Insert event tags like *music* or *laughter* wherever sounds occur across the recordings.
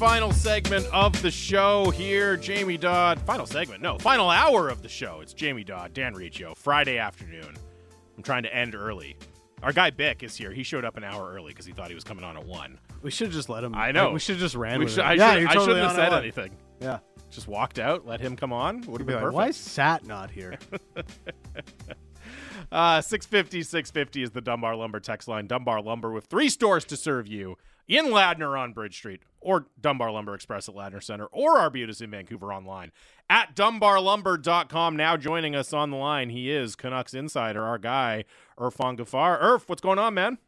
Final segment of the show here. Jamie Dodd. Final segment? No, final hour of the show. It's Jamie Dodd, Dan Riccio, Friday afternoon. I'm trying to end early. Our guy Bick is here. He showed up an hour early because he thought he was coming on at one. We should have just let him. I know. We should have just ran We with should, it. I, yeah, should, I totally shouldn't have said anything. Yeah. Just walked out, let him come on. Would have Be been like, perfect. why is Sat not here? *laughs* Uh, 650 650 is the Dunbar Lumber text line. Dunbar Lumber with three stores to serve you in Ladner on Bridge Street, or Dunbar Lumber Express at Ladner Center, or Arbutus in Vancouver online at dunbarlumber.com. Now joining us on the line, he is Canucks Insider, our guy, Irfan Gaffar. Irf, what's going on, man?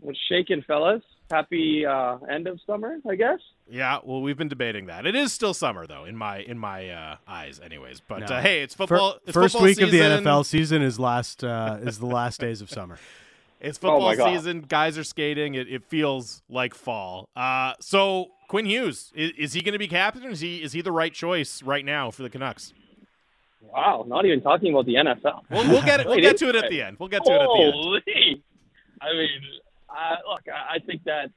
What's shaking, fellas? Happy uh, end of summer, I guess. Yeah, well, we've been debating that. It is still summer, though, in my in my uh, eyes, anyways. But No. uh, hey, it's Fir- football. it's First football week of the. NFL season is last uh, is the last days of summer. *laughs* It's Oh football God. season. Guys are skating. It, it feels like fall. Uh, so Quinn Hughes is, is he going to be captain? Is he is he the right choice right now for the Canucks? Wow, not even talking about the NFL. We'll, we'll get it. We'll get to it at the end. We'll get to it at the end. Holy! I mean, uh, look, I, I think that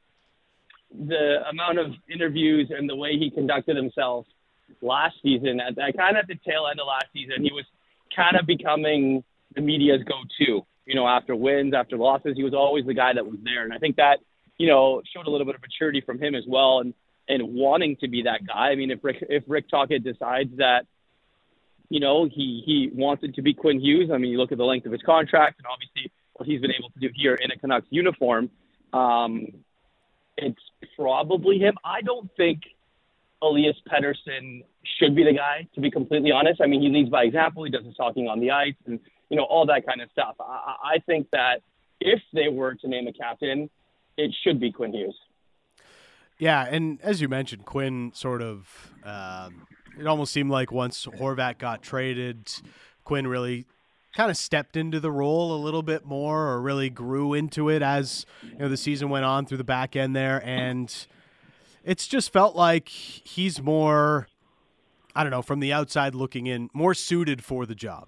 the amount of interviews and the way he conducted himself last season, at, at kind of at the tail end of last season, he was kind of becoming the media's go-to. You know, after wins, after losses, he was always the guy that was there, and I think that you know showed a little bit of maturity from him as well, and and wanting to be that guy. I mean, if Rick if Rick Tocchet decides that you know, he he wanted to be Quinn Hughes. I mean, you look at the length of his contract, and obviously what he's been able to do here in a Canucks uniform. Um, it's probably him. I don't think Elias Pettersson should be the guy. To be completely honest, I mean, he leads by example. He does his talking on the ice, and you know all that kind of stuff. I, I think that if they were to name a captain, it should be Quinn Hughes. Yeah, and as you mentioned, Quinn sort of. Um, it almost seemed like once Horvat got traded, Quinn really kind of stepped into the role a little bit more, or really grew into it as you know the season went on through the back end there, and it's just felt like he's more. I don't know, from the outside looking in, more suited for the job.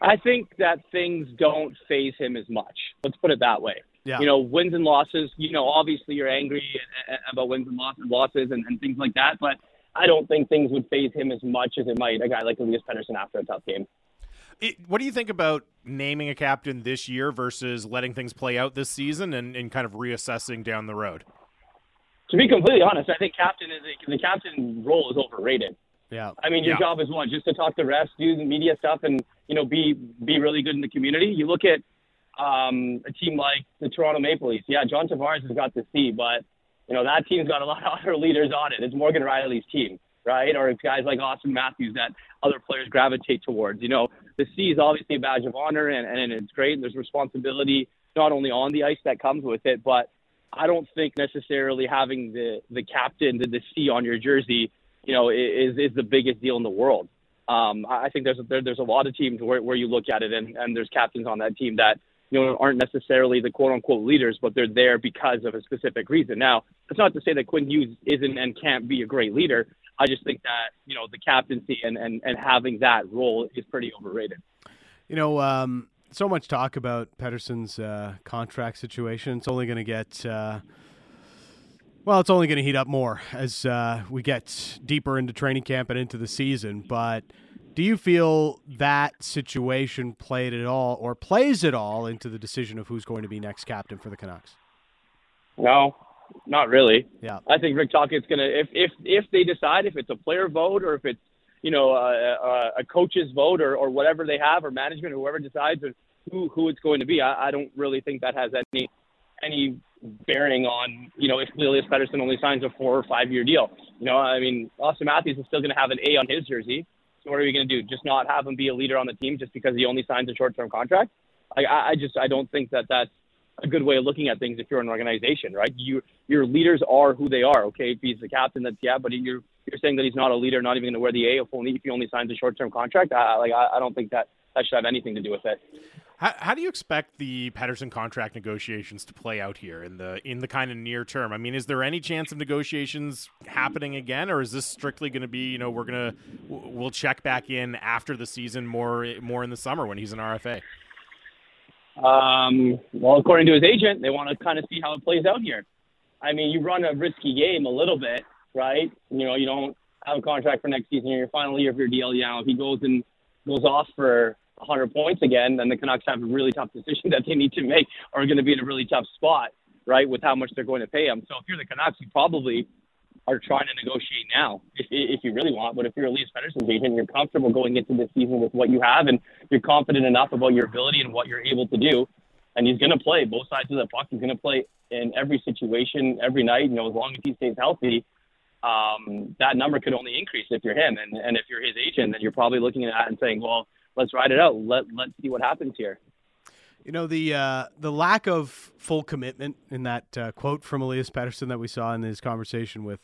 I think that things don't phase him as much. Let's put it that way. Yeah. You know, wins and losses. You know, obviously you're angry about wins and losses, losses and, and things like that. But I don't think things would phase him as much as it might a guy like Elias Pettersson after a tough game. It, what do you think about naming a captain this year versus letting things play out this season and, and kind of reassessing down the road? To be completely honest, I think captain is a, the captain role is overrated. Yeah. I mean, your Yeah. job is what? Just to talk to refs, do the media stuff, and you know, be be really good in the community. You look at um, a team like the Toronto Maple Leafs. Yeah, John Tavares has got the C, but you know that team's got a lot *laughs* of other leaders on it. It's Morgan Rielly's team, right? Or it's guys like Auston Matthews that other players gravitate towards. You know, the C is obviously a badge of honor, and, and it's great. And there's responsibility not only on the ice that comes with it, but I don't think necessarily having the the captain, the, the C on your jersey, you know, is is the biggest deal in the world. Um, I think there's a, there, there's a lot of teams where, where you look at it and, and there's captains on that team that you know aren't necessarily the quote unquote leaders, but they're there because of a specific reason. Now, that's not to say that Quinn Hughes isn't and can't be a great leader. I just think that you know the captaincy and and, and having that role is pretty overrated. You know, um, so much talk about Pettersson's uh, contract situation. It's only going to get, uh, well, it's only going to heat up more as uh, we get deeper into training camp and into the season. But do you feel that situation played at all or plays at all into the decision of who's going to be next captain for the Canucks? No, not really. Yeah. I think Rick Tocchet's gonna if if if they decide if it's a player vote or if it's you know a, a, a coach's vote or, or whatever they have or management or whoever decides who who it's going to be. I, I don't really think that has any any bearing on you know if Elias Pettersson only signs a four or five year deal. You know, I mean Auston Matthews is still going to have an A on his jersey. So what are we going to do? Just not have him be a leader on the team just because he only signs a short term contract? I, I I just I don't think that that's a good way of looking at things if you're an organization, right? You your leaders are who they are. Okay, if he's the captain, that's yeah, but you're you're saying that he's not a leader, not even going to wear the A if only if he only signs a short term contract. I, like I, I don't think that that should have anything to do with it. How, how do you expect the Pettersson contract negotiations to play out here in the in the kind of near term? I mean, is there any chance of negotiations happening again, or is this strictly going to be you know we're gonna we'll check back in after the season more more in the summer when he's an RFA? Um, well, according to his agent, they want to kind of see how it plays out here. I mean, you run a risky game a little bit, right? You know, you don't have a contract for next season. You're your final year of your deal. Know, if he goes and goes off for 100 points again, then the Canucks have a really tough decision that they need to make, or are going to be in a really tough spot, right, with how much they're going to pay him. So if you're the Canucks, you probably are trying to negotiate now, if, if you really want. But if you're a Elias Pettersson's agent, you're comfortable going into this season with what you have, and you're confident enough about your ability and what you're able to do. And he's going to play both sides of the puck. He's going to play in every situation, every night. You know, as long as he stays healthy, um, that number could only increase if you're him. And and if you're his agent, then you're probably looking at that and saying, well, let's ride it out. Let let's see what happens here. You know the uh, the lack of full commitment in that uh, quote from Elias Pettersson that we saw in his conversation with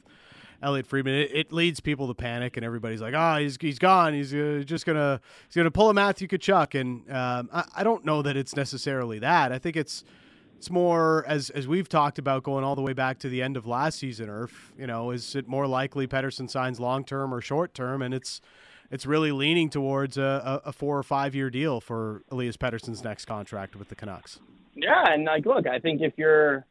Elliot Friedman, it, it, leads people to panic, and everybody's like, "Oh, he's he's gone. He's uh, just gonna he's gonna pull a Matthew Tkachuk." And um, I, I don't know that it's necessarily that. I think it's it's more as as we've talked about going all the way back to the end of last season. Irf, you know, is it more likely Pettersson signs long term or short term? And it's it's really leaning towards a, a four or five year deal for Elias Pettersson's next contract with the Canucks. Yeah, and like, look, I think if you're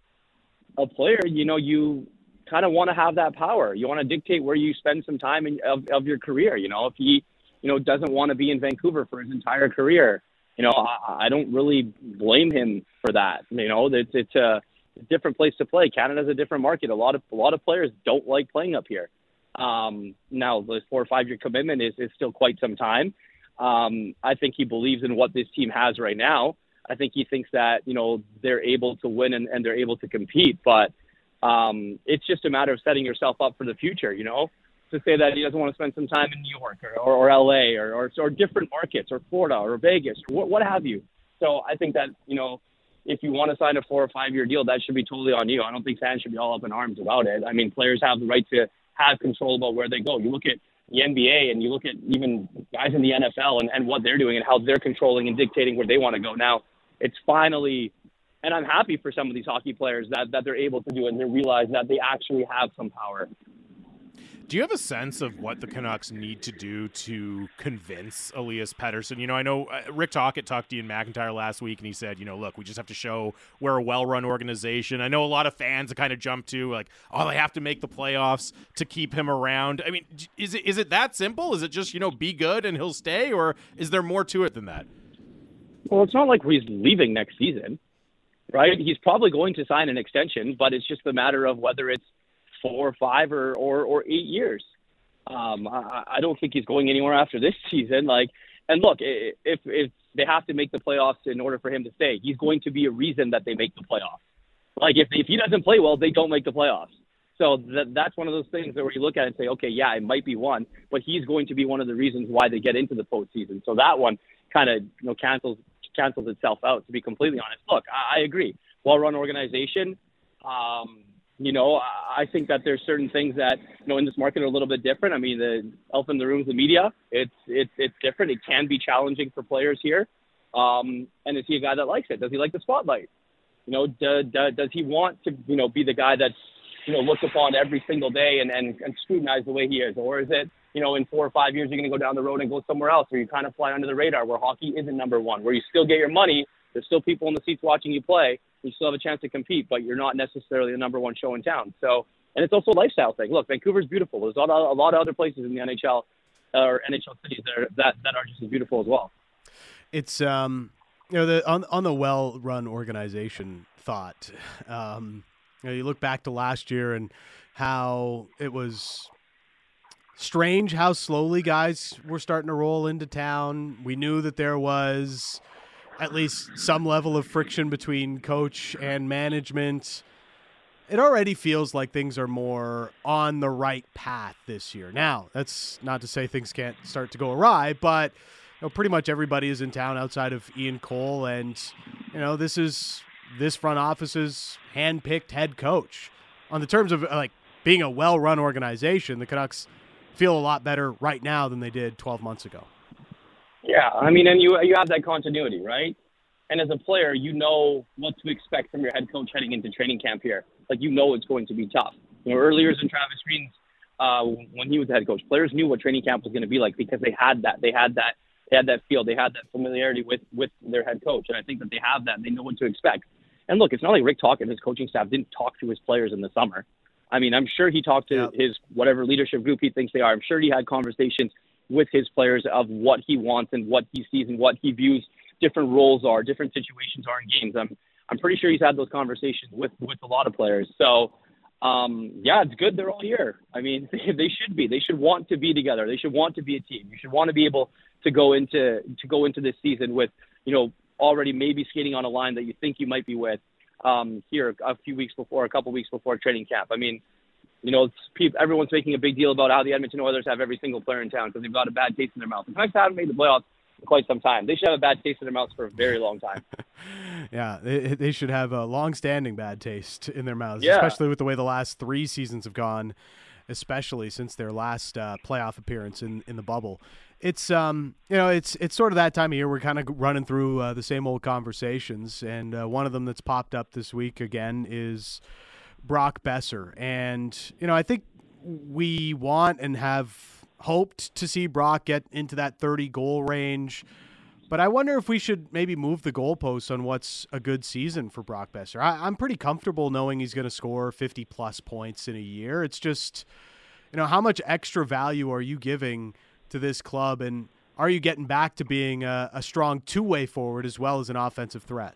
a player, you know, you kind of want to have that power. You want to dictate where you spend some time in, of, of your career. You know, if he, you know, doesn't want to be in Vancouver for his entire career, you know, I, I don't really blame him for that. You know, it's it's a different place to play. Canada's a different market. A lot of a lot of players don't like playing up here. Um, now, the four or five year commitment is, is still quite some time. Um, I think he believes in what this team has right now. I think he thinks that, you know, they're able to win and, and they're able to compete. But um, it's just a matter of setting yourself up for the future, you know, to say that he doesn't want to spend some time in New York or, or, or LA or, or, or different markets or Florida or Vegas or what, what have you. So I think that, you know, if you want to sign a four or five year deal, that should be totally on you. I don't think fans should be all up in arms about it. I mean, players have the right to have control about where they go. You look at the NBA and you look at even guys in the NFL and, and what they're doing and how they're controlling and dictating where they want to go. Now, it's finally, and I'm happy for some of these hockey players that, that they're able to do it and they realize that they actually have some power. Do you have a sense of what the Canucks need to do to convince Elias Pettersson? You know, I know uh, Rick Tocchet talked to Ian McIntyre last week, and he said, you know, look, we just have to show we're a well-run organization. I know a lot of fans kind of jump to like, oh, they have to make the playoffs to keep him around. I mean, is it is it that simple? Is it just you know be good and he'll stay, or is there more to it than that? Well, it's not like he's leaving next season, right? He's probably going to sign an extension, but it's just a matter of whether it's four or five or or, or eight years. Um, I, I don't think he's going anywhere after this *laughs* season. Like, and look, if if they have to make the playoffs in order for him to stay, he's going to be a reason that they make the playoffs. Like, if if he doesn't play well, they don't make the playoffs. So that that's one of those things that where you look at it and say, okay, yeah, it might be one, but he's going to be one of the reasons why they get into the postseason. So that one kind of you know cancels cancels itself out. To be completely honest, look, I, I agree. Well-run organization. Um, you know, I think that there's certain things that you know in this market are a little bit different. I mean, the elephant in the room is the media. It's it's it's different. It can be challenging for players here. Um, and is he a guy that likes it? Does he like the spotlight? You know, do, do, does he want to you know be the guy that's you know looked upon every single day and, and and scrutinized the way he is, or is it you know in four or five years you're going to go down the road and go somewhere else, where you kind of fly under the radar, where hockey isn't number one, where you still get your money, there's still people in the seats watching you play, you still have a chance to compete, but you're not necessarily the number one show in town. So, and it's also a lifestyle thing. Look, Vancouver's beautiful. There's a lot, of, a lot of other places in the NHL or NHL cities that are, that, that are just as beautiful as well. It's um, you know, the on on the well-run organization thought. Um, you know, you look back to last year and how it was strange how slowly guys were starting to roll into town. We knew that there was at least some level of friction between coach and management. It already feels like things are more on the right path this year. Now, that's not to say things can't start to go awry, but you know, pretty much everybody is in town outside of Ian Cole, and you know this is this front office's hand-picked head coach. On the terms of uh, like being a well-run organization, the Canucks feel a lot better right now than they did 12 months ago. Yeah, I mean, and you you have that continuity, right? And as a player, you know what to expect from your head coach heading into training camp here. Like you know it's going to be tough. You know, earlier in Travis Green's uh, when he was the head coach, players knew what training camp was going to be like because they had that. They had that. They had that feel. They had that familiarity with with their head coach, and I think that they have that. They know what to expect. And look, it's not like Rick Tocchet and his coaching staff didn't talk to his players in the summer. I mean, I'm sure he talked to Yeah. his whatever leadership group he thinks they are. I'm sure he had conversations with his players of what he wants and what he sees and what he views different roles are, different situations are in games. I'm I'm pretty sure he's had those conversations with with a lot of players. So um, yeah, it's good they're all here. I mean, they, *laughs* they should be. They should want to be together. They should want to be a team. You should want to be able to go into to go into this season with you know already maybe skating on a line that you think you might be with um, here a few weeks before, a couple weeks before training camp. I mean, you know, it's, peop- everyone's making a big deal about how the Edmonton Oilers have every single player in town because they've got a bad taste in their mouth. The Canucks haven't made the playoffs in quite some time. They should have a bad taste in their mouths for a very long time. *laughs* Yeah, they, they should have a long-standing bad taste in their mouths, Yeah. especially with the way the last three seasons have gone, especially since their last uh, playoff appearance in, in the bubble. It's um you know it's it's sort of that time of year we're kind of running through uh, the same old conversations, and uh, one of them that's popped up this week again is Brock Boeser, and you know I think we want and have hoped to see Brock get into that 30 goal range. But I wonder if we should maybe move the goalposts on what's a good season for Brock Boeser. I, I'm pretty comfortable knowing he's going to score 50 plus points in a year. It's just, you know, how much extra value are you giving to this club, and are you getting back to being a, a strong two way forward as well as an offensive threat?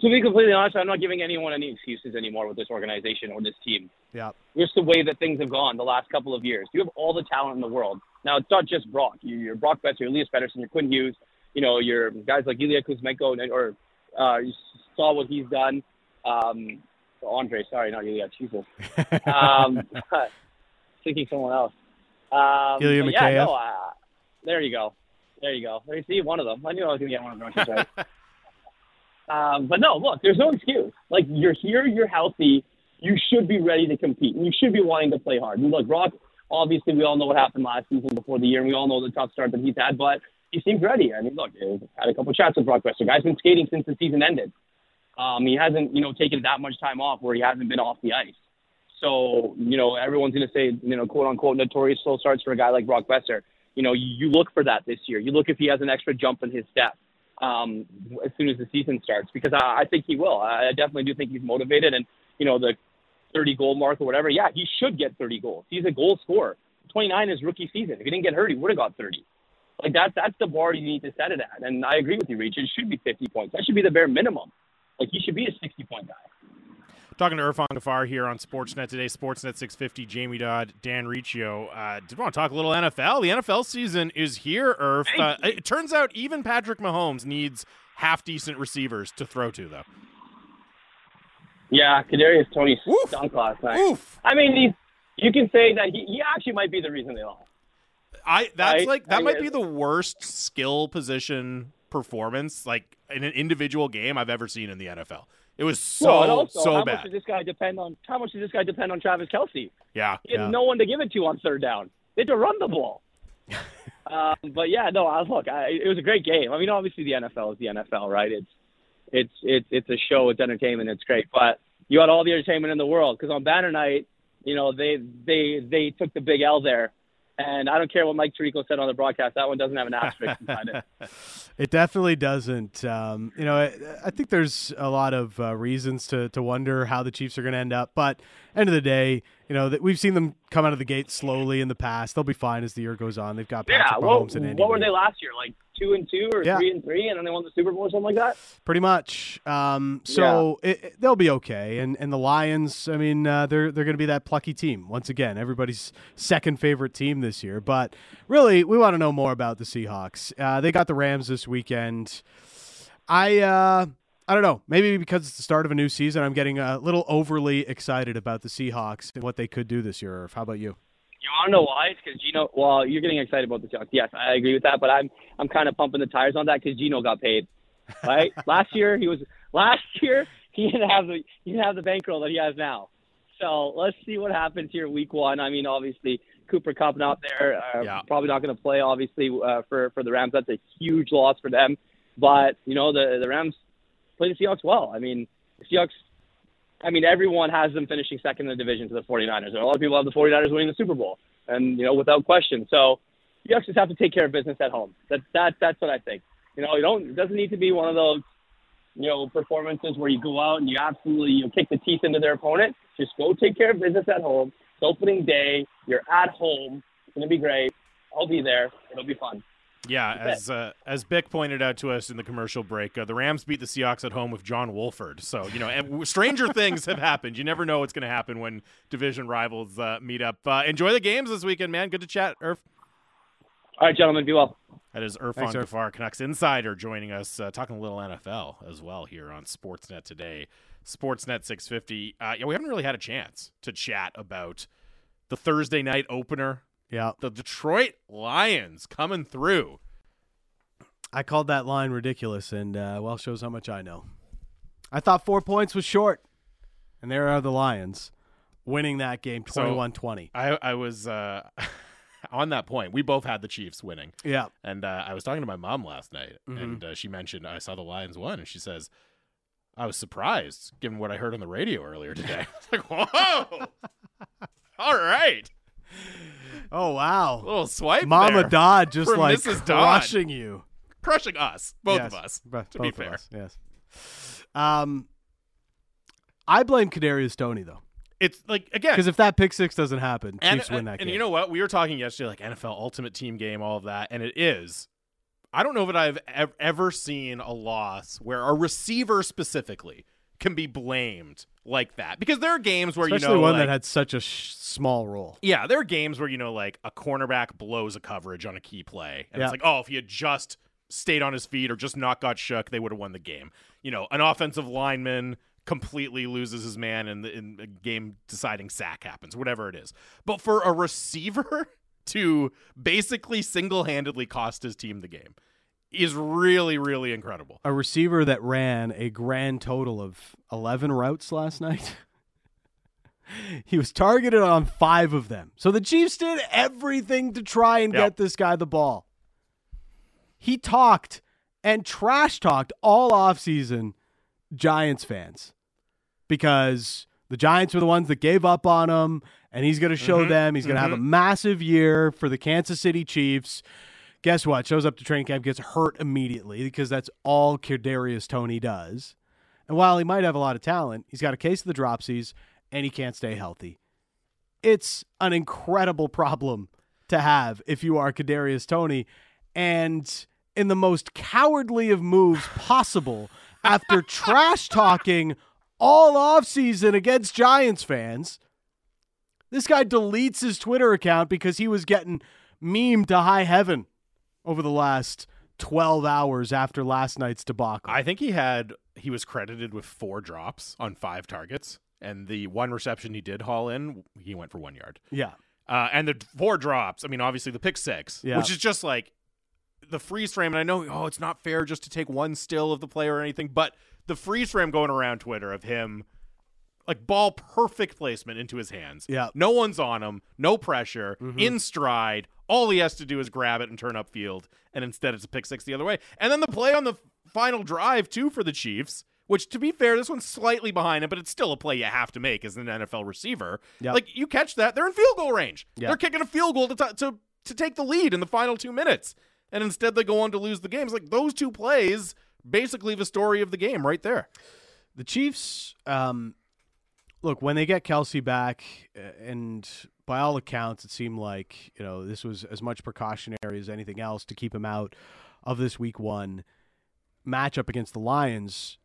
To be completely honest, I'm not giving anyone any excuses anymore with this organization or this team. Yeah. just the way that things have gone the last couple of years. You have all the talent in the world. Now it's not just Brock. You, you're Brock Boeser, you're Elias Pettersson, you're Quinn Hughes. You know, you're guys like Ilya Kuzmenko, or uh, you saw what he's done. Um, Andre, sorry, not Ilya. Jesus. *laughs* Um, *laughs* thinking someone else. Um, Ilya but yeah, no, uh, there you go. There you go. There you see one of them. I knew I was going to get one of them. *laughs* Um, but no, look, there's no excuse. Like you're here, you're healthy, you should be ready to compete, and you should be wanting to play hard. And look, Brock, obviously, we all know what happened last season before the year, and we all know the tough start that he's had. But he seems ready. I mean, look, I've had a couple chats with Brock Boeser. Guy's been skating since the season ended. Um, he hasn't, you know, taken that much time off where he hasn't been off the ice. So, you know, everyone's going to say, you know, quote unquote, notorious slow starts for a guy like Brock Boeser. You know, you look for that this year. You look if he has an extra jump in his step um, as soon as the season starts, because I, I think he will. I definitely do think he's motivated, and you know, the 30 goal mark or whatever. Yeah, he should get 30 goals. He's a goal scorer. 29 is rookie season. If he didn't get hurt, he would have got 30. Like that's that's the bar you need to set it at. And I agree with you, Reach. It should be 50 points. That should be the bare minimum. Like he should be a 60 point guy. Talking to Irfan Gaffar here on Sportsnet today, Sportsnet 650, Jamie Dodd, Dan Riccio. Uh, did want to talk a little NFL. The NFL season is here, Irf. Uh, it turns out even Patrick Mahomes needs half decent receivers to throw to, though. Yeah, Kadarius Toney Oof. stunk last night. Oof. I mean, he's, you can say that he, he actually might be the reason they lost. I that's Right? like that I might guess. be the worst skill position performance like in an individual game I've ever seen in the NFL. It was so well, also, so how much does this guy depend on? How much does this guy depend on Travis Kelce? yeah. He had Yeah. no one to give it to on third down. They had to run the ball. *laughs* um, but yeah, no, I, look, I, it was a great game. I mean, obviously the NFL is the NFL, right? It's it's it's it's a show, it's entertainment, it's great. But you had all the entertainment in the world because on Banner Night, you know, they they they took the big L there. And I don't care what Mike Tirico said on the broadcast. That one doesn't have an asterisk behind it. *laughs* It definitely doesn't. Um, you know, I, I think there's a lot of uh, reasons to to wonder how the Chiefs are going to end up. But end of the day, you know, that we've seen them come out of the gate slowly in the past. They'll be fine as the year goes on. They've got Patrick Yeah, Mahomes and Andy what were they last year? Like two and two or Yeah. three and three, and then they won the Super Bowl or something like that. Pretty much. Um, so it, it- they'll be okay. And and the Lions, I mean, uh, they're they're going to be that plucky team once again. Everybody's second favorite team this year. But really, we want to know more about the Seahawks. Uh, they got the Rams this weekend. I uh, I don't know. Maybe because it's the start of a new season, I'm getting a little overly excited about the Seahawks and what they could do this year. How about you? You want to know why? It's because Geno. Well, you're getting excited about the Seahawks. Yes, I agree with that. But I'm I'm kind of pumping the tires on that because Geno got paid. Right? *laughs* last year he was. Last year he didn't have the he didn't have the bankroll that he has now. So let's see what happens here week one. I mean, obviously Cooper Kupp not there. Uh, Yeah. Probably not going to play. Obviously uh, for for the Rams, that's a huge loss for them. But you know the the Rams play the Seahawks well. I mean the Seahawks. I mean, everyone has them finishing second in the division to the 49ers. A lot of people have the 49ers winning the Super Bowl, and you know, without question. So you just have to take care of business at home. That that that's what I think. You know, you don't. It doesn't need to be one of those, you know, performances where you go out and you absolutely you know, kick the teeth into their opponent. Just go take care of business at home. It's opening day. You're at home. It's gonna be great. I'll be there. It'll be fun. Yeah, as uh, as Bick pointed out to us in the commercial break, uh, the Rams beat the Seahawks at home with John Wolford. So you know, and stranger *laughs* things have happened. You never know what's going to happen when division rivals uh, meet up. Uh, enjoy the games this weekend, man. Good to chat, Irf. All right, gentlemen, be well. That is Irfan Gaffar, Canucks insider, joining us, uh, talking a little NFL as well here on Sportsnet today. Sportsnet 650. Uh, yeah, we haven't really had a chance to chat about the Thursday night opener Yeah. the Detroit Lions coming through. I called that line ridiculous, and uh, well, shows how much I know. I thought four points was short, and there are the Lions winning that game So- 21 20. I, I was uh, *laughs* on that point. We both had the Chiefs winning, Yeah. and uh, I was talking to my mom last night, Mhm. and uh, she mentioned I saw the Lions won, and she says. I was surprised, given what I heard on the radio earlier today. *laughs* I was like, "Whoa! *laughs* All right, Oh, wow. little swipe, Mama there. Dodd just from like Mrs. Dodd. crushing you. crushing us, both Yes, of us." bo- to be both of fair. us, yes. Um, I blame Kadarius Toney though, It's like again, because if that pick six doesn't happen, and, Chiefs win that and game. you know what? We were talking yesterday, like NFL Ultimate Team game, all of that, and it is. I don't know that I've ev- ever seen a loss where a receiver specifically can be blamed like that because there are games where especially you know, one like, that had such a sh- small role. yeah, there are games where you know, like a cornerback blows a coverage on a key play, and Yeah. it's like, oh, if he had just stayed on his feet or just not got shook, they would have won the game. You know, an offensive lineman completely loses his man, and the in a game deciding sack happens, whatever it is. But for a receiver *laughs* to basically single handedly cost his team the game is really, really incredible. A receiver that ran a grand total of eleven routes last night. *laughs* he was targeted on five of them. So the Chiefs did everything to try and Yep. get this guy the ball. He talked and trash talked all offseason Giants fans because the Giants were the ones that gave up on him, and he's going to show Mhm, them he's going to have a massive year for the Kansas City Chiefs. Guess what? Shows up to training camp, gets hurt immediately because that's all Kadarius Toney does. And while he might have a lot of talent, he's got a case of the dropsies and he can't stay healthy. It's an incredible problem to have if you are Kadarius Toney, and in the most cowardly of moves possible, after *laughs* trash talking all offseason against Giants fans, this guy deletes his Twitter account because he was getting memed to high heaven over the last 12 hours after last night's debacle. I think he had he was credited with four drops on five targets, and the one reception he did haul in, he went for one yard. yeah. Uh, and the four drops, I mean, obviously the pick six, Yeah. which is just like the freeze frame. And I know, oh, it's not fair just to take one still of the play or anything, but the freeze frame going around Twitter of him, like ball perfect placement into his hands. Yeah. No one's on him, no pressure, Mm-hmm. in stride. All he has to do is grab it and turn upfield, and instead it's a pick six the other way. And then the play on the final drive, too, for the Chiefs. Which, to be fair, this one's slightly behind it, but it's still a play you have to make as an NFL receiver. Yep. Like you catch that, they're in field goal range. Yep. They're kicking a field goal to, t- to to take the lead in the final two minutes, and instead they go on to lose the game. It's like those two plays, basically the story of the game, right there. The Chiefs, um, look, when they get Kelce back, uh, and by all accounts, it seemed like you know this was as much precautionary as anything else to keep him out of this Week One matchup against the Lions.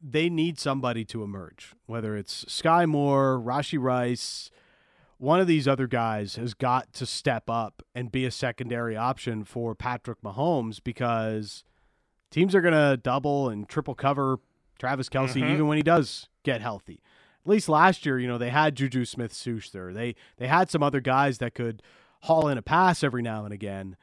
They need somebody to emerge, whether it's Skyy Moore, Rashee Rice. One of these other guys has got to step up and be a secondary option for Patrick Mahomes because teams are going to double and triple cover Travis Kelce Mhm. even when he does get healthy. At least last year, you know, they had Juju Smith Schuster. They they had some other guys that could haul in a pass every now and again.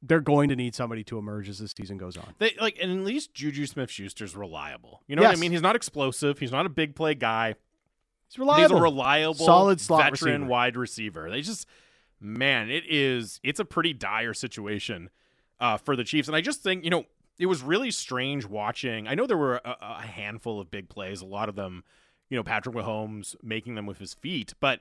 They're going to need somebody to emerge as the season goes on. They like, and at least Juju Smith Schuster's reliable. You know what I mean? He's not explosive. He's not a big play guy. It's reliable. He's a reliable, Solid slot veteran receiver. wide receiver. They just, man, it is. It's a pretty dire situation uh, for the Chiefs, and I just think you know it was really strange watching. I know there were a, a handful of big plays, a lot of them, you know, Patrick Mahomes making them with his feet, but.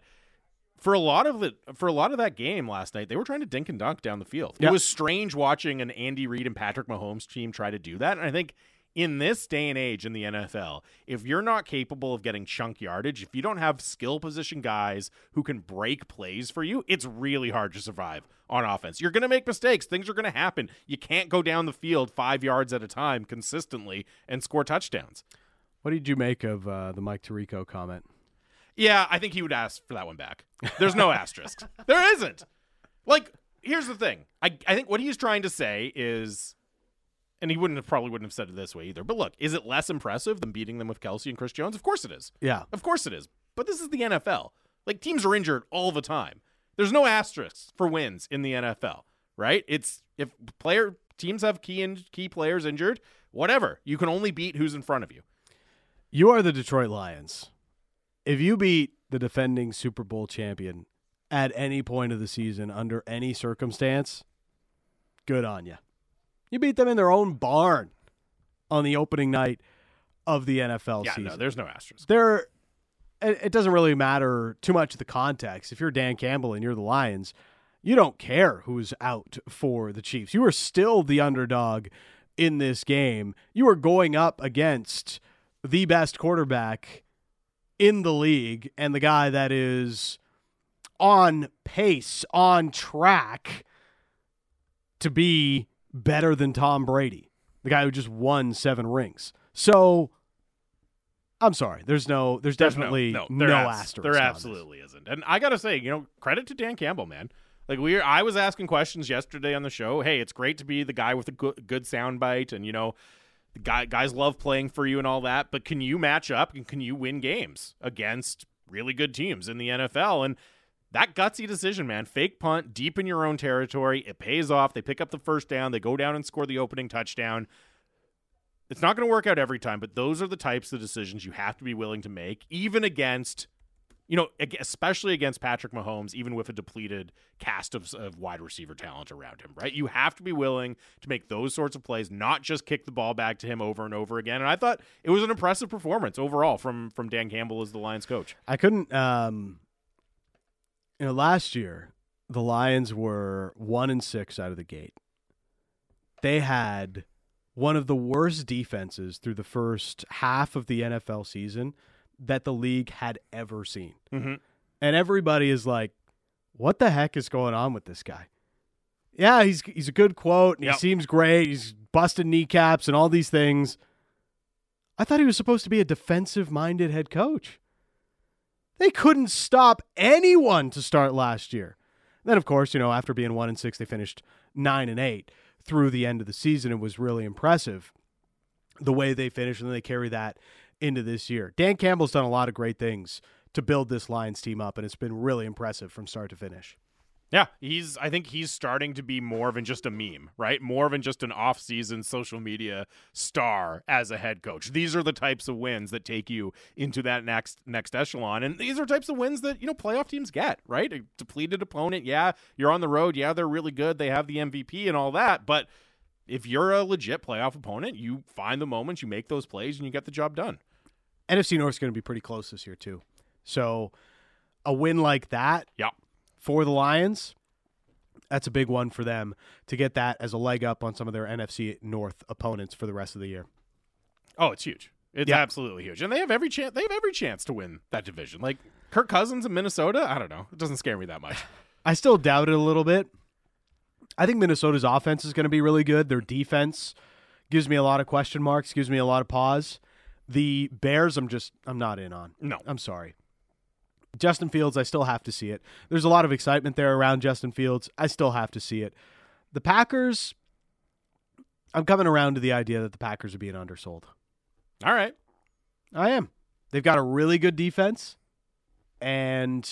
For a lot of it, for a lot of that game last night, they were trying to dink and dunk down the field. It was strange watching an Andy Reid and Patrick Mahomes team try to do that, and I think in this day and age in the NFL, if you're not capable of getting chunk yardage, if you don't have skill position guys who can break plays for you, it's really hard to survive on offense. You're going to make mistakes. Things are going to happen. You can't go down the field five yards at a time consistently and score touchdowns. What did you make of uh, the Mike Tirico comment? Yeah, I think he would ask for that one back. There's no *laughs* asterisk. There isn't. Like, here's the thing. I, I think what he's trying to say is and he wouldn't have probably wouldn't have said it this way either. But look, is it less impressive than beating them with Kelce and Chris Jones? Of course it is. Yeah. Of course it is. But this is the NFL. Like teams are injured all the time. There's no asterisks for wins in the NFL, right? It's if player teams have key in, key players injured, whatever. You can only beat who's in front of you. You are the Detroit Lions. If you beat the defending Super Bowl champion at any point of the season under any circumstance, good on you. You beat them in their own barn on the opening night of the NFL yeah, season. no, there's no asterisk. There, it, it doesn't really matter too much the context. If you're Dan Campbell and you're the Lions, you don't care who's out for the Chiefs. You are still the underdog in this game. You are going up against the best quarterback in the league and the guy that is on pace, on track to be better than Tom Brady, the guy who just won seven rings. So I'm sorry. There's no. There's, There's definitely no, no, there abs- asterisk. There on this. absolutely isn't. And I gotta say, you know, credit to Dan Campbell, man. Like we, I was asking questions yesterday on the show. Hey, it's great to be the guy with a good, good soundbite, and you know, guy, guys love playing for you and all that. But can you match up and can you win games against really good teams in the NFL? And that gutsy decision, man. Fake punt deep in your own territory. It pays off. They pick up the first down. They go down and score the opening touchdown. It's not going to work out every time, but those are the types of decisions you have to be willing to make, even against, you know, especially against Patrick Mahomes, even with a depleted cast of, of wide receiver talent around him, right? You have to be willing to make those sorts of plays, not just kick the ball back to him over and over again. And I thought it was an impressive performance overall from from Dan Campbell as the Lions coach. I couldn't. Um, you know, last year the Lions were one and six out of the gate. They had one of the worst defenses through the first half of the NFL season that the league had ever seen. Mm-hmm. And everybody is like, "What the heck is going on with this guy?" Yeah, he's he's a good quote and Yep. he seems great. He's busting kneecaps and all these things. I thought he was supposed to be a defensive-minded head coach. They couldn't stop anyone to start last year. Then, of course, you know, after being one and six, they finished nine and eight through the end of the season. It was really impressive the way they finished, and then they carry that into this year. Dan Campbell's done a lot of great things to build this Lions team up, and it's been really impressive from start to finish. Yeah, he's. I think he's starting to be more than just a meme, right? More than just an off-season social media star as a head coach. These are the types of wins that take you into that next next echelon, and these are types of wins that you know playoff teams get, right? A depleted opponent, yeah, you're on the road, yeah, they're really good, they have the MVP and all that, but if you're a legit playoff opponent, you find the moments, you make those plays, and you get the job done. NFC North is going to be pretty close this year, too. So a win like that Yeah. for the Lions, that's a big one for them to get that as a leg up on some of their NFC North opponents for the rest of the year. Oh, it's huge. It's Yeah. absolutely huge, and they have every chance. They have every chance to win that division. Like Kirk Cousins in Minnesota, I don't know. It doesn't scare me that much. *laughs* I still doubt it a little bit. I think Minnesota's offense is going to be really good. Their defense gives me a lot of question marks, gives me a lot of pause. The Bears, I'm just, I'm not in on. No, I'm sorry. Justin Fields, I still have to see it. There's a lot of excitement there around Justin Fields. I still have to see it. The Packers, I'm coming around to the idea that the Packers are being undersold. all right. I am. They've got a really good defense, and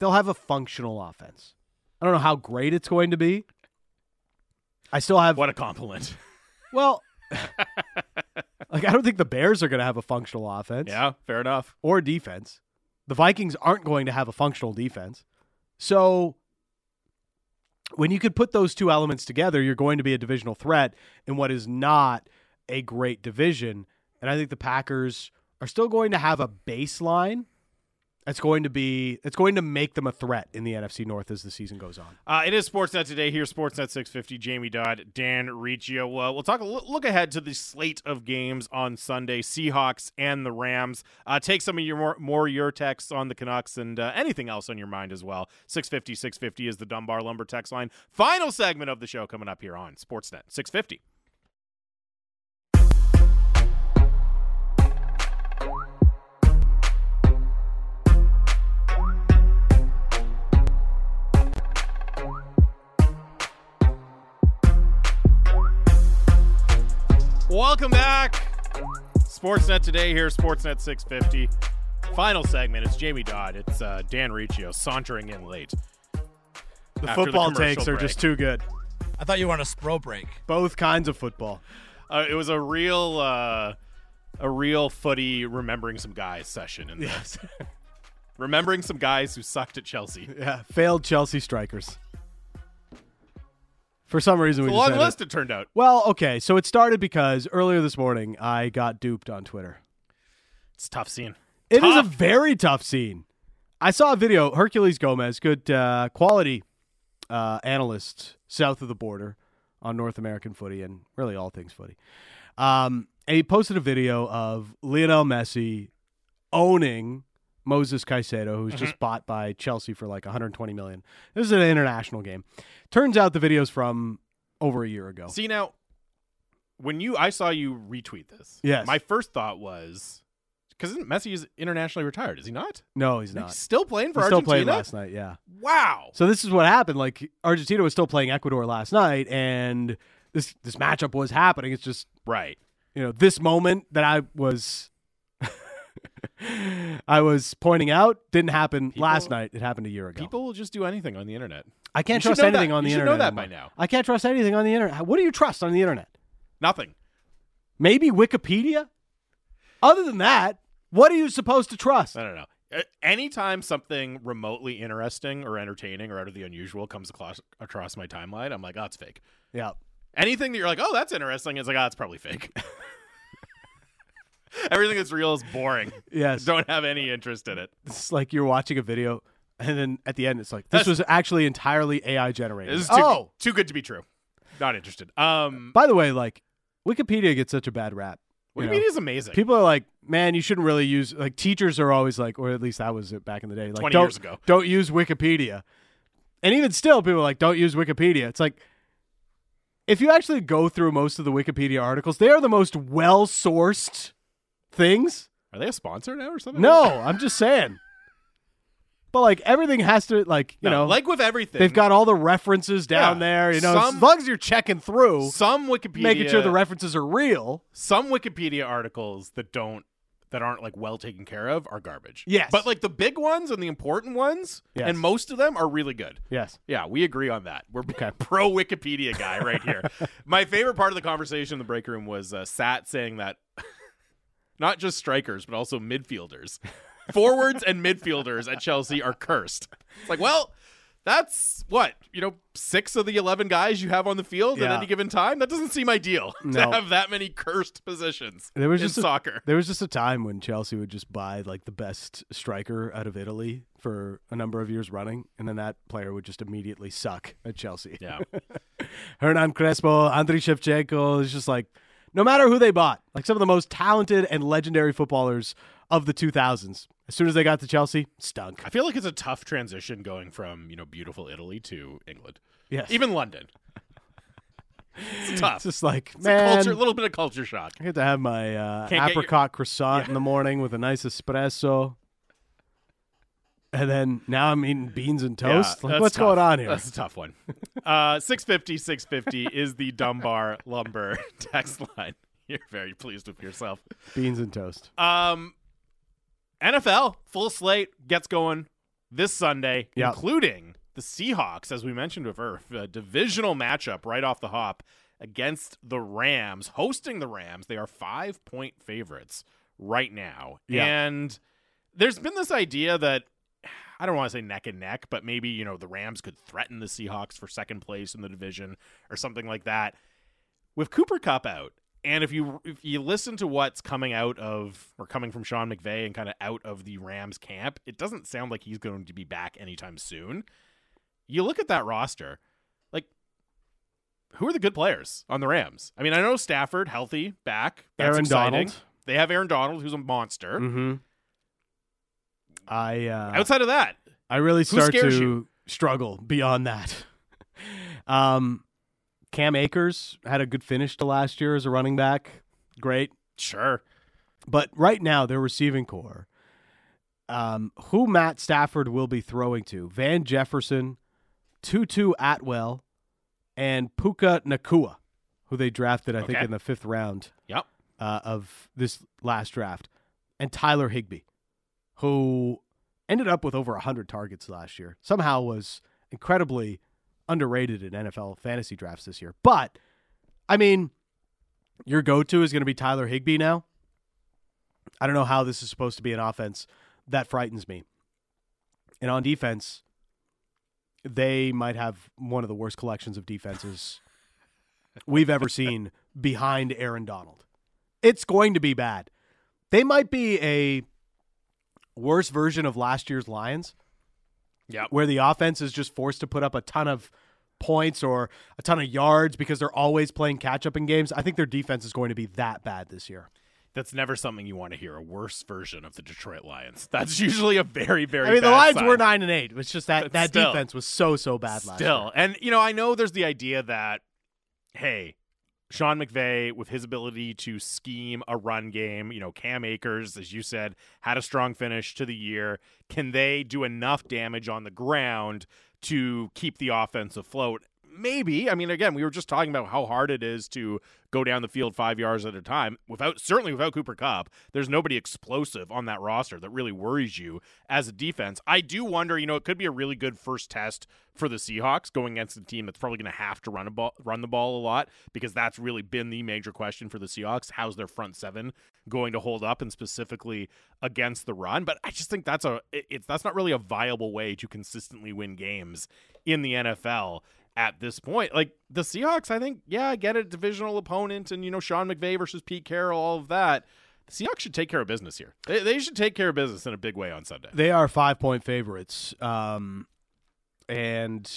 they'll have a functional offense. I don't know how great it's going to be. I still have What a compliment. well, *laughs* like I don't think the Bears are going to have a functional offense yeah, fair enough. or defense. The Vikings aren't going to have a functional defense. So when you could put those two elements together, you're going to be a divisional threat in what is not a great division. And I think the Packers are still going to have a baseline It's going to be it's going to make them a threat in the NFC North as the season goes on. Uh, it is Sportsnet today. Here, Sportsnet 650. Jamie Dodd, Dan Riccio. We'll talk a l- look ahead to the slate of games on Sunday: Seahawks and the Rams. Uh, take some of your more, more your texts on the Canucks and uh, anything else on your mind as well. 650 650 is the Dunbar Lumber text line. Final segment of the show coming up here on Sportsnet 650. Welcome back. Sportsnet today here, Sportsnet 650. Final segment. It's Jamie Dodd. It's uh, Dan Riccio sauntering in late. The After the football commercial takes are just too good. I thought you were on a spro break. Both kinds of football. Uh, it was a real, uh, a real footy remembering some guys session, and Yes. *laughs* remembering some guys who sucked at Chelsea. yeah. Failed Chelsea strikers. For some reason, we It's a just long had it. list. It turned out. Well, okay, so it started because earlier this morning I got duped on Twitter. It's a tough scene. it It is a very tough scene. I saw a video. Herculez Gomez, good uh, quality uh, analyst south of the border on North American footy and really all things footy. Um, and he posted a video of Lionel Messi owning Moses Caicedo, who's just mm-hmm. bought by Chelsea for like 120 million. This is an international game. Turns out the video's from over a year ago. See now, when you I saw you retweet this. Yes. My first thought was because Messi is internationally retired, is he not? No, he's He's not. still playing for He still Argentina. played last night. Yeah. Wow. So this is what happened. Like Argentina was still playing Ecuador last night, and this this matchup was happening. It's just Right. you know this moment that I was I was pointing out didn't happen People- last night. It happened a year ago. People will just do anything on the internet. I can't You trust anything that. on the You should internet. know that by now. I can't trust anything on the internet. What do you trust on the internet? Nothing. Maybe Wikipedia. Other than that, what are you supposed to trust? I don't know. Anytime something remotely interesting or entertaining or out of the unusual comes across, across my timeline, I'm like, oh, it's fake. Yeah. Anything that you're like, oh, that's interesting, it's like, oh, it's probably fake. *laughs* Everything that's real is boring. *laughs* Yes. Don't have any interest in it. It's like you're watching a video, and then at the end, it's like this That's- was actually entirely AI generated. This is too, oh, too good to be true. Not interested. Um, By the way, like Wikipedia gets such a bad rap. you know? Wikipedia is amazing. People are like, man, you shouldn't really use like teachers are always like, or at least that was it back in the day. Like 20 don't, years ago. Don't use Wikipedia. And even still, people are like, don't use Wikipedia. It's like if you actually go through most of the Wikipedia articles, they are the most well sourced things. Are they a sponsor now or something? No, I'm just saying. But like everything has to like, you No, know, like with everything, they've got all the references down Yeah, there, you know, some- as long as you're checking through, some Wikipedia, making sure the references are real. some Wikipedia articles that don't that aren't like well taken care of are garbage. Yes. but like the big ones and the important ones, Yes. and most of them are really good. Yes. Yeah, we agree on that. We're *laughs* pro Wikipedia guy right here. *laughs* My favorite part of the conversation in the break room was uh, Sat saying that *laughs* not just strikers but also midfielders, *laughs* forwards and midfielders at Chelsea are cursed. It's like, well, that's what you know, six of the eleven guys you have on the field at any given time. That doesn't seem ideal *laughs* No. to have that many cursed positions There was in just a- soccer. There was just a time when Chelsea would just buy like the best striker out of Italy for a number of years running, and then that player would just immediately suck at Chelsea. yeah, *laughs* Hernan Crespo, Andriy Shevchenko is just like no matter who they bought, like some of the most talented and legendary footballers of the 2000s. As soon as they got to Chelsea, stunk. I feel like it's a tough transition going from you know beautiful Italy to England, Yes. even London. It's *laughs* tough. it's just like, It's a man, culture, a little bit of culture shock. I get to have my uh, Can't your- apricot croissant in the morning with a nice espresso. And then now I'm eating beans and toast. Yeah, like, what's tough. going on here? That's a tough one. Uh, 650, 650 is the Dunbar Lumber *laughs* text line. You're very pleased with yourself. Beans and toast. Um, NFL full slate gets going this Sunday, Yep. including the Seahawks, as we mentioned with Irf, a divisional matchup right off the hop against the Rams, hosting the Rams. They are five point favorites right now, Yeah. and there's been this idea that. I don't want to say neck and neck, but maybe, you know, the Rams could threaten the Seahawks for second place in the division or something like that. With Cooper Kupp out, And if you if you listen to what's coming out of or coming from Sean McVay and kind of out of the Rams camp, it doesn't sound like he's going to be back anytime soon. You look at that roster, like who are the good players on the Rams? I mean, I know Stafford healthy back. That's Aaron exciting. Donald. They have Aaron Donald, who's a monster. Mm-hmm. I uh, Outside of that, I really start to you? struggle beyond that. *laughs* um, Cam Akers had a good finish to last year as a running back. Great. sure. But right now, their receiving corps, um, who Matt Stafford will be throwing to Van Jefferson, Tutu Atwell, and Puka Nacua, who they drafted, I think, in the fifth round Yep. uh, of this last draft, and Tyler Higbee, who ended up with over 100 targets last year. Somehow was incredibly underrated in NFL fantasy drafts this year. But, I mean, your go to is going to be Tyler Higbee now. I don't know how this is supposed to be an offense. That frightens me. And on defense, they might have one of the worst collections of defenses we've ever seen *laughs* behind Aaron Donald. It's going to be bad. They might be a worse version of last year's Lions, Yeah. where the offense is just forced to put up a ton of points or a ton of yards because they're always playing catch up in games. I think their defense is going to be that bad this year. That's never something you want to hear. A worse version of the Detroit Lions. That's usually a very, very. I mean, the Lions sign. were nine and eight. It's just that But that still. defense was so so bad last Still, year. and you know, I know there's the idea that, hey, Sean McVay, with his ability to scheme a run game, you know, Cam Akers, as you said, had a strong finish to the year. Can they do enough damage on the ground to keep the offense afloat? Maybe. I mean, again, we were just talking about how hard it is to go down the field five yards at a time without certainly without Cooper Kupp. There's nobody explosive on that roster that really worries you as a defense. I do wonder, you know, it could be a really good first test for the Seahawks going against a team that's probably going to have to run a ball, run the ball a lot because that's really been the major question for the Seahawks. How's their front seven going to hold up, and specifically against the run? But I just think that's a it's that's not really a viable way to consistently win games in the NFL at this point. Like the Seahawks, I think, yeah, I get it, divisional opponent, and you know Sean McVay versus Pete Carroll, all of that. The Seahawks should take care of business here. They, they should take care of business in a big way on Sunday. They are five point favorites. Um, and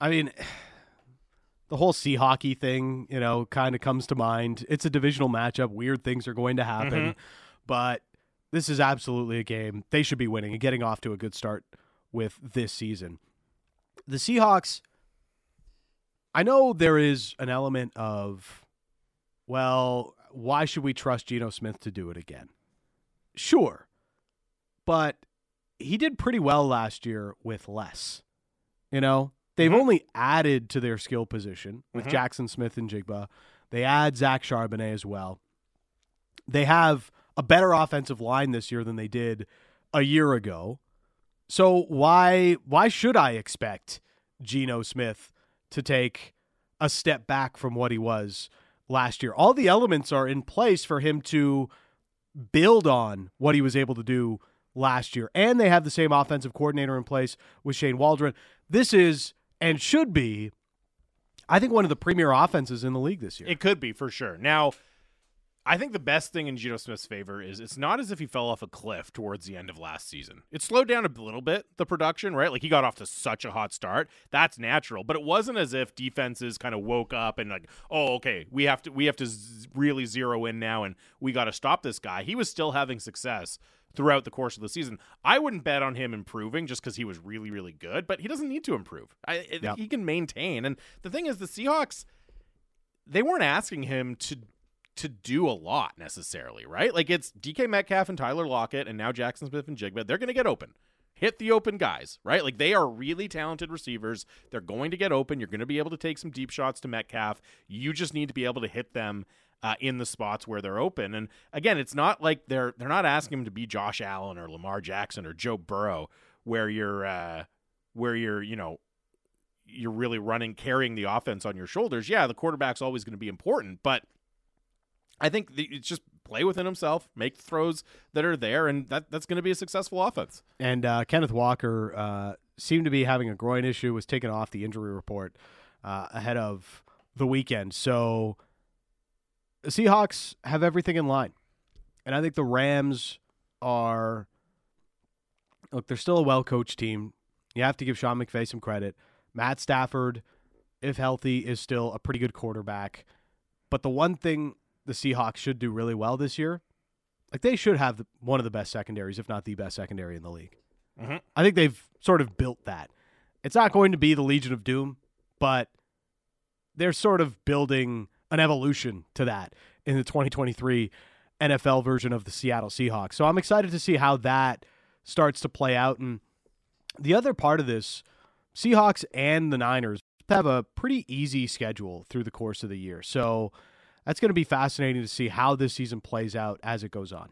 I mean, *sighs* the whole sea hockey thing, you know, kind of comes to mind. It's a divisional matchup. Weird things are going to happen, Mhm. but this is absolutely a game they should be winning and getting off to a good start with this season. The Seahawks, I know there is an element of, well, why should we trust Geno Smith to do it again? Sure. But he did pretty well last year with less. You know, they've Mhm. only added to their skill position with Mhm. Jaxon Smith-Njigba. They add Zach Charbonnet as well. They have a better offensive line this year than they did a year ago. So why why should I expect Geno Smith to take a step back from what he was last year? All the elements are in place for him to build on what he was able to do last year. And they have the same offensive coordinator in place with Shane Waldron. This is and should be I think one of the premier offenses in the league this year. It could be for sure. Now, I think the best thing in Geno Smith's favor is it's not as if he fell off a cliff towards the end of last season. It slowed down a little bit, the production, right? Like he got off to such a hot start. That's natural, but it wasn't as if defenses kind of woke up and like, "Oh, okay, we have to we have to z- really zero in now and we got to stop this guy." He was still having success throughout the course of the season. I wouldn't bet on him improving just because he was really, really good, but he doesn't need to improve. I, Yep. He can maintain. And the thing is, the Seahawks, they weren't asking him to to do a lot necessarily, right? Like it's DK Metcalf and Tyler Lockett and now Jaxon Smith-Njigba. They're going to get open. Hit the open guys, right? Like they are really talented receivers. They're going to get open. You're going to be able to take some deep shots to Metcalf. You just need to be able to hit them uh, in the spots where they're open. And again, it's not like they're they're not asking him to be Josh Allen or Lamar Jackson or Joe Burrow, where you're uh, where you're you know you're really running carrying the offense on your shoulders. Yeah, the quarterback's always going to be important, but I think the, it's just play within himself, make throws that are there, and that that's going to be a successful offense. And uh, Kenneth Walker uh, seemed to be having a groin issue, was taken off the injury report uh, ahead of the weekend. So the Seahawks have everything in line. And I think the Rams are look, they're still a well coached team. You have to give Sean McVay some credit. Matt Stafford, if healthy, is still a pretty good quarterback. But the one thing the Seahawks should do really well this year, like they should have one of the best secondaries, if not the best secondary in the league. Mhm. I think they've sort of built that. It's not going to be the Legion of Doom, but they're sort of building an evolution to that in the 2023 NFL version of the Seattle Seahawks. So I'm excited to see how that starts to play out. And the other part of this, Seahawks and the Niners have a pretty easy schedule through the course of the year. So that's going to be fascinating to see how this season plays out as it goes on.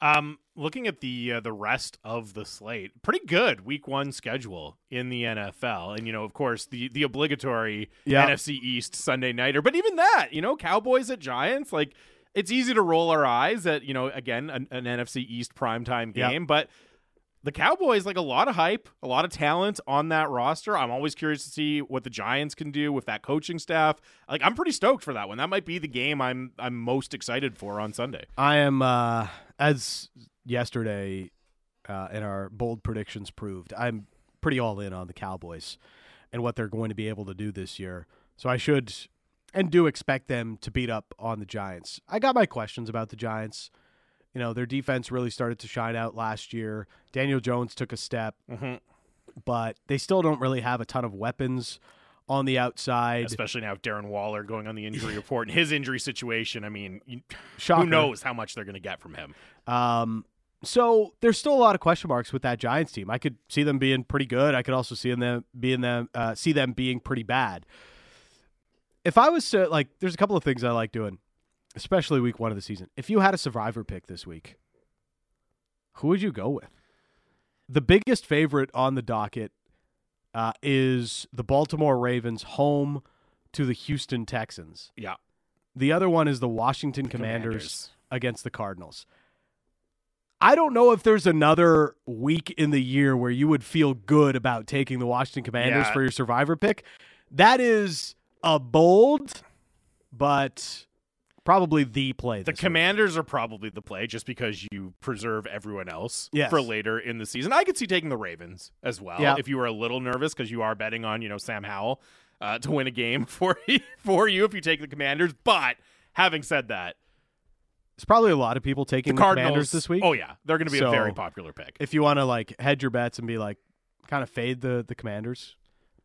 Um, looking at the uh, the rest of the slate, pretty good week one schedule in the NFL, and you know, of course, the the obligatory Yeah. NFC East Sunday nighter. But even that, you know, Cowboys at Giants, like it's easy to roll our eyes at you know again an, an NFC East primetime game, but the Cowboys like a lot of hype, a lot of talent on that roster. I'm always curious to see what the Giants can do with that coaching staff. Like I'm pretty stoked for that one. That might be the game I'm I'm most excited for on Sunday. I am, uh, as yesterday uh, in our bold predictions proved, I'm pretty all in on the Cowboys and what they're going to be able to do this year. So I should and do expect them to beat up on the Giants. I got my questions about the Giants. You know, their defense really started to shine out last year. Daniel Jones took a step, Mhm. but they still don't really have a ton of weapons on the outside. especially now with Darren Waller going on the injury report and his injury situation. I mean, Shocker. who knows how much they're going to get from him? Um, so there's still a lot of question marks with that Giants team. I could see them being pretty good. I could also see them being them uh, see them being pretty bad. If I was to like, there's a couple of things I like doing, especially week one of the season. If you had a survivor pick this week, who would you go with? The biggest favorite on the docket uh, is the Baltimore Ravens home to the Houston Texans. Yeah, The other one is the Washington Commanders Commanders. against the Cardinals. I don't know if there's another week in the year where you would feel good about taking the Washington Commanders Yeah. for your survivor pick. That is a bold, but probably the play. The week. Commanders are probably the play just because you preserve everyone else Yes. for later in the season. I could see taking the Ravens as well Yeah. if you were a little nervous because you are betting on you know Sam Howell uh, to win a game *laughs* for for you if you take the Commanders. But having said that, It's probably a lot of people taking the the, Commanders this week. Oh yeah, they're going to be So- a very popular pick. If you want to like hedge your bets and be like, kind of fade the the Commanders.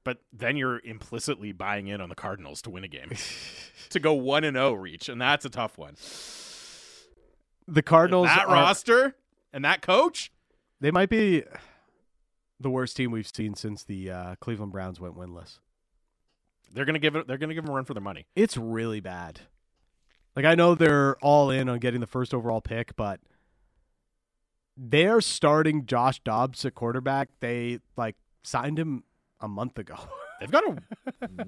But then you're implicitly buying in on the Cardinals to win a game *laughs* to go one and zero reach, and that's a tough one. The Cardinals that are- roster and that coach. They might be the worst team we've seen since the uh, Cleveland Browns went winless. They're gonna give it. They're gonna give them a run for their money. It's really bad. Like I know they're all in on getting the first overall pick, but they're starting Josh Dobbs at quarterback. They like signed him a month ago. *laughs* They've got a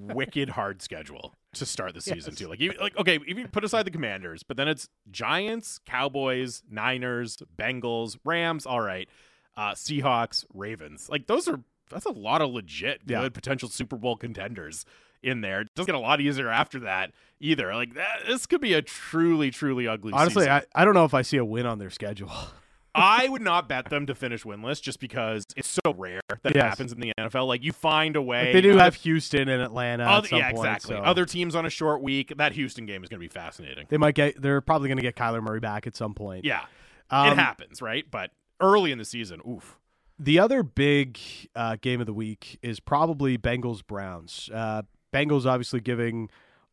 wicked hard schedule to start the season Yes. too. Like, like okay, if you put aside the Commanders, but then it's Giants, Cowboys, Niners, Bengals, Rams. All right, uh, Seahawks, Ravens. Like those are that's a lot of legit good Yeah. potential Super Bowl contenders in there. It doesn't get a lot easier after that either. Like that, this could be a truly, truly ugly. Honestly, season. I, I don't know if I see a win on their schedule. *laughs* I would not bet them to finish winless just because it's so rare that it Yes. happens in the NFL. Like you find a way. Like, they do have Houston and Atlanta. other, at some yeah, point, exactly. so Other teams on a short week. That Houston game is going to be fascinating. They might get. They're probably going to get Kyler Murray back at some point. Yeah, Um, it happens, right? But early in the season, oof. The other big uh, game of the week is probably Bengals Browns. Uh, Bengals obviously giving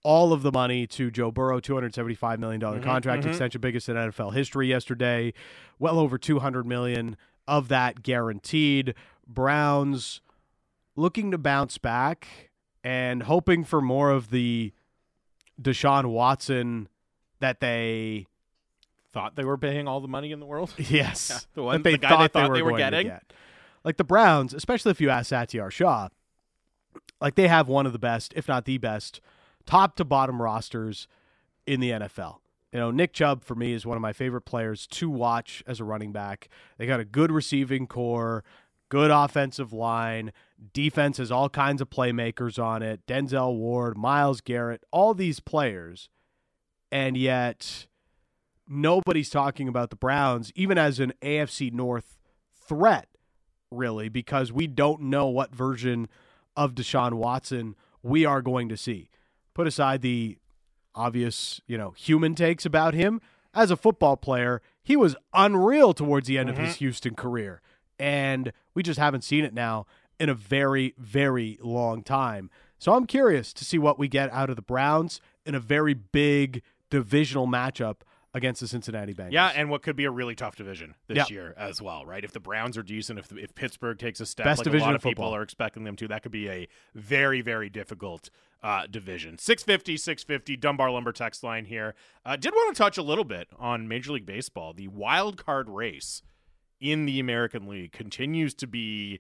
all of the money to Joe Burrow, two hundred seventy-five million dollar Mhm, contract mhm. extension, biggest in NFL history yesterday. Well over two hundred million of that guaranteed. Browns looking to bounce back and hoping for more of the Deshaun Watson that they Thought they were paying all the money in the world. *laughs* yes Yeah, *laughs* the one- that they the guy thought they they, were, they were getting. get. Like the Browns, especially if you ask Satiar Shah, like they have one of the best, if not the best, top to bottom rosters in the NFL. You know, Nick Chubb for me is one of my favorite players to watch as a running back. They got a good receiving corps, good offensive line, defense has all kinds of playmakers on it. Denzel Ward, Myles Garrett, all these players. and yet nobody's talking about the Browns, even as an AFC North threat, really, because we don't know what version of Deshaun Watson we are going to see. Put aside the obvious, you know, human takes about him as a football player, he was unreal towards the end Mm-hmm. of his Houston career. And we just haven't seen it now in a very, very long time. So I'm curious to see what we get out of the Browns in a very big divisional matchup against the Cincinnati Bengals. Yeah, and what could be a really tough division this Yeah. year as well, right? If the Browns are decent, if if Pittsburgh takes a step, Best like division a lot of people football. are expecting them to, that could be a very very difficult uh, division. 650, 650, Dunbar Lumber text line here. Uh, did want to touch a little bit on Major League Baseball. The wild card race in the American League continues to be.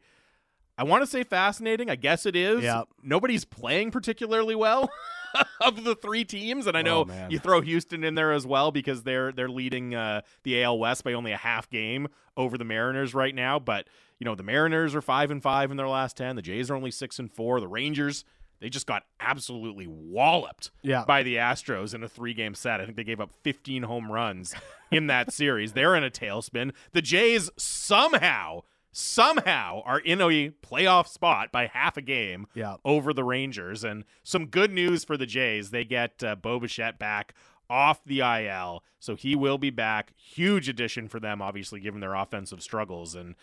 I want to say fascinating. I guess it is. Yeah. Nobody's playing particularly well *laughs* *laughs* of the three teams, and I know Oh, you throw Houston in there as well because they're they're leading uh, the AL West by only a half game over the Mariners right now. But you know the Mariners are five and five in their last ten. The Jays are only six and four. The Rangers they just got absolutely walloped Yeah. by the Astros in a three game set. I think they gave up 15 home runs in that *laughs* series. They're in a tailspin. The Jays somehow, somehow are in a playoff spot by half a game Yeah. over the Rangers. And some good news for the Jays. They get uh, back off the IL. So he will be back. Huge addition for them, obviously, given their offensive struggles. And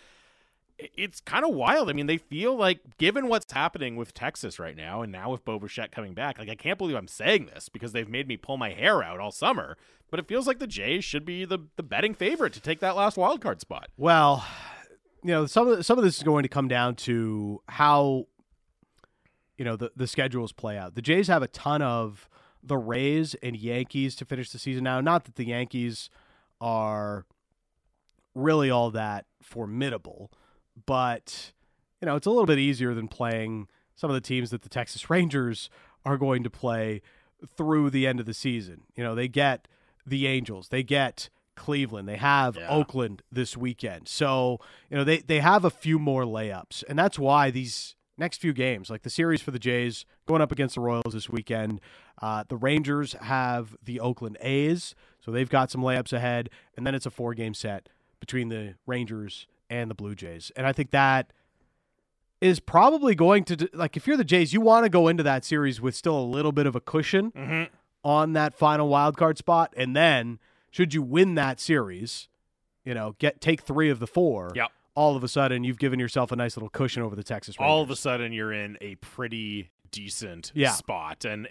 it's kind of wild. I mean, they feel like, given what's happening with Texas right now, and now with Bo Bichette coming back, like I can't believe I'm saying this because they've made me pull my hair out all summer. But it feels like the Jays should be the, the betting favorite to take that last wild card spot. Well, you know, some of some of this is going to come down to how you know the the schedules play out. The Jays have a ton of the Rays and Yankees to finish the season now. Not that the Yankees are really all that formidable, but you know, it's a little bit easier than playing some of the teams that the Texas *laughs* Rangers are going to play through the end of the season. You know, they get the Angels, they get Cleveland, they have Yeah. Oakland this weekend. So, you know, they they have a few more layups. And that's why these next few games, like the series for the Jays going up against the Royals this weekend, uh, the Rangers have the Oakland A's, so they've got some layups ahead, and then it's a four game set between the Rangers and the Blue Jays. And I think that is probably going to like if you're the Jays, you want to go into that series with still a little bit of a cushion Mm-hmm. on that final wild card spot, and then should you win that series, you know, get take three of the four. Yep. All of a sudden, you've given yourself a nice little cushion over the Texas Rangers. all of a sudden you're in a pretty decent Yeah. spot. And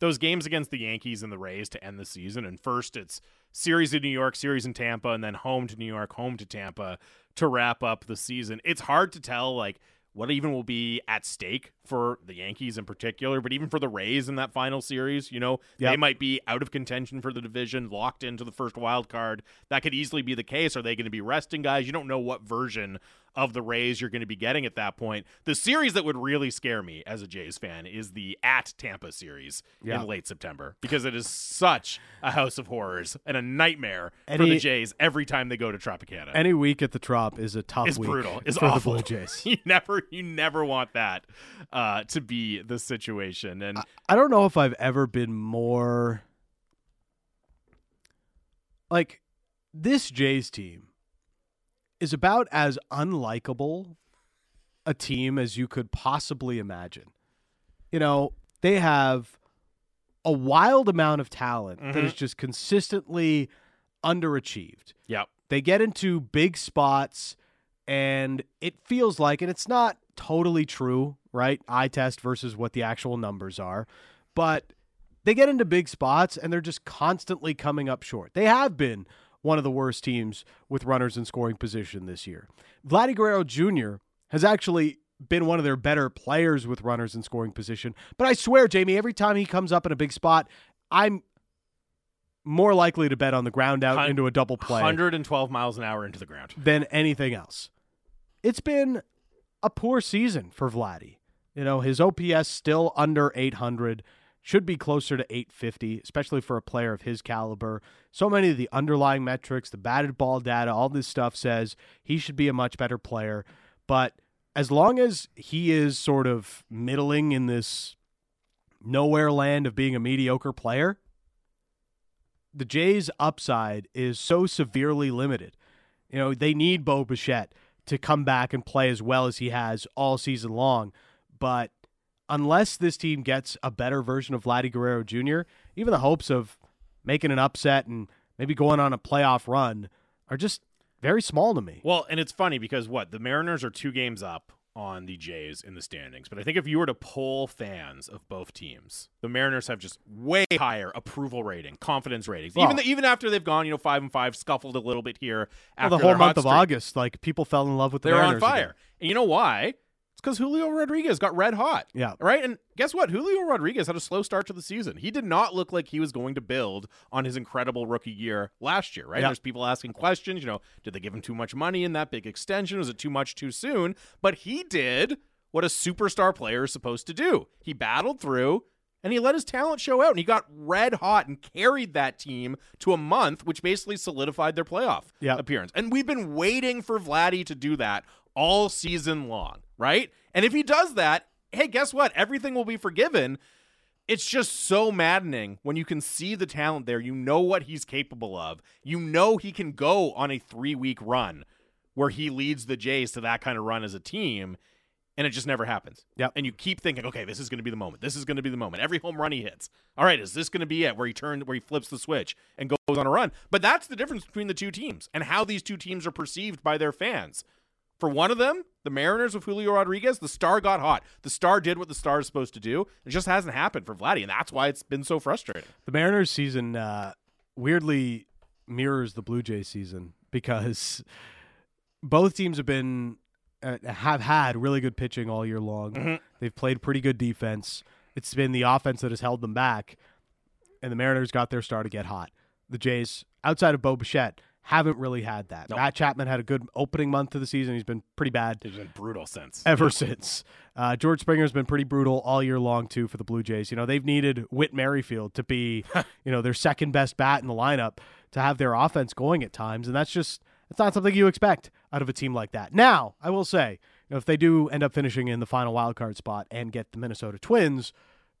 those games against the Yankees and the Rays to end the season, and first it's series in New York, series in Tampa, and then home to New York, home to Tampa to wrap up the season. It's hard to tell like what even will be at stake for the Yankees in particular, but even for the Rays in that final series, you know, they might be out of contention for the division, locked into the first wild card. That could easily be the case. Are they going to be resting guys? You don't know what version of the Rays you're going to be getting at that point. The series that would really scare me as a Jays fan is the at Tampa series Yeah. in late September because it is such a house of horrors and a nightmare for the Jays every time they go to Tropicana. Any week at the Trop is a tough it's week brutal. It's for awful. the Blue *laughs* Jays. you never, you never want that uh, to be the situation. And I don't know if I've ever been more like this Jays team is about as unlikable a team as you could possibly imagine. You know, they have a wild amount of talent that is mm-hmm. just consistently underachieved. yep, They get into big spots and it feels like and it's not totally true, right? Eye test versus what the actual numbers are, but they get into big spots and they're just constantly coming up short. They have been one of the worst teams with runners in scoring position this year. Vladdy Guerrero Jr. has actually been one of their better players with runners in scoring position. But I swear, Jamie, every time he comes up in a big spot, I'm more likely to bet on the ground out into a double play 112 miles an hour into the ground. than anything else. It's been a poor season for Vladdy. You know, his OPS still under 800, should be closer to 850, especially for a player of his caliber. So many of the underlying metrics, the batted ball data, all this stuff says he should be a much better player. But as long as he is sort of middling in this nowhere land of being a mediocre player, the Jays' upside is so severely limited. You know, they need Bo Bichette to come back and play as well as he has all season long. But unless this team gets a better version of Vladdy Guerrero Jr., even the hopes of making an upset and maybe going on a playoff run are just very small to me. Well, and it's funny because what the Mariners are two games up on the Jays in the standings, but I think if you were to poll fans of both teams, the Mariners have just way higher approval rating, confidence ratings. Well- even the, even after they've gone, you know, five and five, scuffled a little bit here. Well, After the whole month of streak. August, like people fell in love with the they were on fire. again. And you know why? It's because Julio Rodriguez got red hot. Yeah. Right? And guess what? Julio Rodriguez had a slow start to the season. He did not look like he was going to build on his incredible rookie year last year, right? Yeah. There's people asking questions, you know, did they give him too much money in that big extension? Was it too much too soon? But he did what a superstar player is supposed to do. He battled through and he let his talent show out and he got red hot and carried that team to a month which basically solidified their playoff Yeah. appearance. And we've been waiting for Vladdy to do that all season long, right? And if he does that, hey, guess what? Everything will be forgiven. It's just so maddening when you can see the talent there. You know what he's capable of. You know he can go on a three week run where he leads the Jays to that kind of run as a team, and it just never happens. Yep. And you keep thinking, okay, this is going to be the moment. This is going to be the moment. Every home run he hits. All right, is this going to be it where he turns, where he flips the switch and goes on a run? But that's the difference between the two teams and how these two teams are perceived by their fans. For one of them, the Mariners with Julio Rodriguez, the star got hot. The star did what the star is supposed to do. It just hasn't happened for Vladdy, and that's why it's been so frustrating. The Mariners season uh, weirdly mirrors the Blue Jays season because both teams have been uh, have had really good pitching all year long. Mhm. They've played pretty good defense. It's been the offense that has held them back, and the Mariners got their star to get hot. The Jays, outside of Bo Bichette, haven't really had that. No. Matt Chapman had a good opening month of the season. He's been pretty bad He's been brutal since. ever since. Uh, George Springer's been pretty brutal all year long too for the Blue Jays. You know they've needed Whit Merrifield to be, *laughs* you know, their second best bat in the lineup to have their offense going at times, and that's just it's not something you expect out of a team like that. Now, I will say, you know, if they do end up finishing in the final wild card spot and get the Minnesota Twins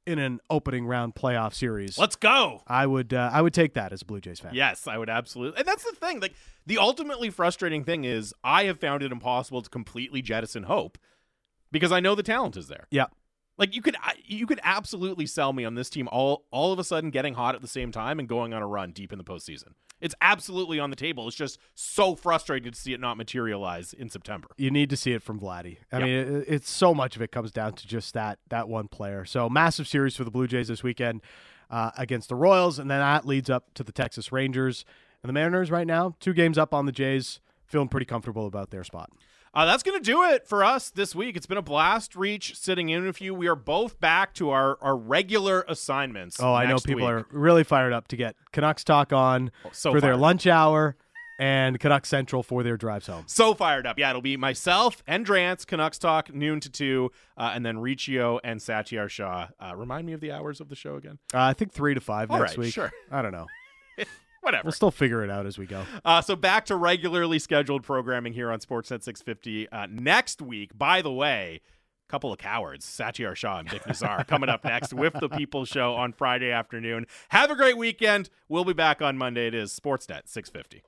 in an opening round playoff series, Let's go. I would uh, I would take that as a Blue Jays fan. Yes, I would absolutely. And that's the thing. Like the ultimately frustrating thing is I have found it impossible to completely jettison hope because I know the talent is there. Yeah. Like you could you could absolutely sell me on this team all all of a sudden getting hot at the same time and going on a run deep in the postseason. It's absolutely on the table. It's just so frustrating to see it not materialize in September. you need to see it from Vladdy. I Yep. mean, it, it's so much of it comes down to just that that one player. So massive series for the Blue Jays this weekend uh, against the Royals, and then that leads up to the Texas Rangers and the Mariners. Right now, two games up on the Jays, feeling pretty comfortable about their spot. Uh, that's going to do it for us this week. It's been a blast, Reach, sitting in with you. We are both back to our, our regular assignments. Oh, I know people week. are really fired up to get Canucks talk on so for their lunch hour and Canucks Central for their drives home. So fired up. Yeah, it'll be myself and Drance, Canucks Talk, noon to 2, uh, and then Riccio and Satiar Shah. Uh, remind me of the hours of the show again? Uh, I think three to five All next right, week. sure. I don't know. *laughs* Whatever. We'll still figure it out as we go. Uh, so back to regularly scheduled programming here on Sportsnet 650 uh, next week. By the way, couple of cowards, Satiar Shah and Dick Nazar, coming up next with the People Show on Friday afternoon. Have a great weekend. We'll be back on Monday. It is Sportsnet 650.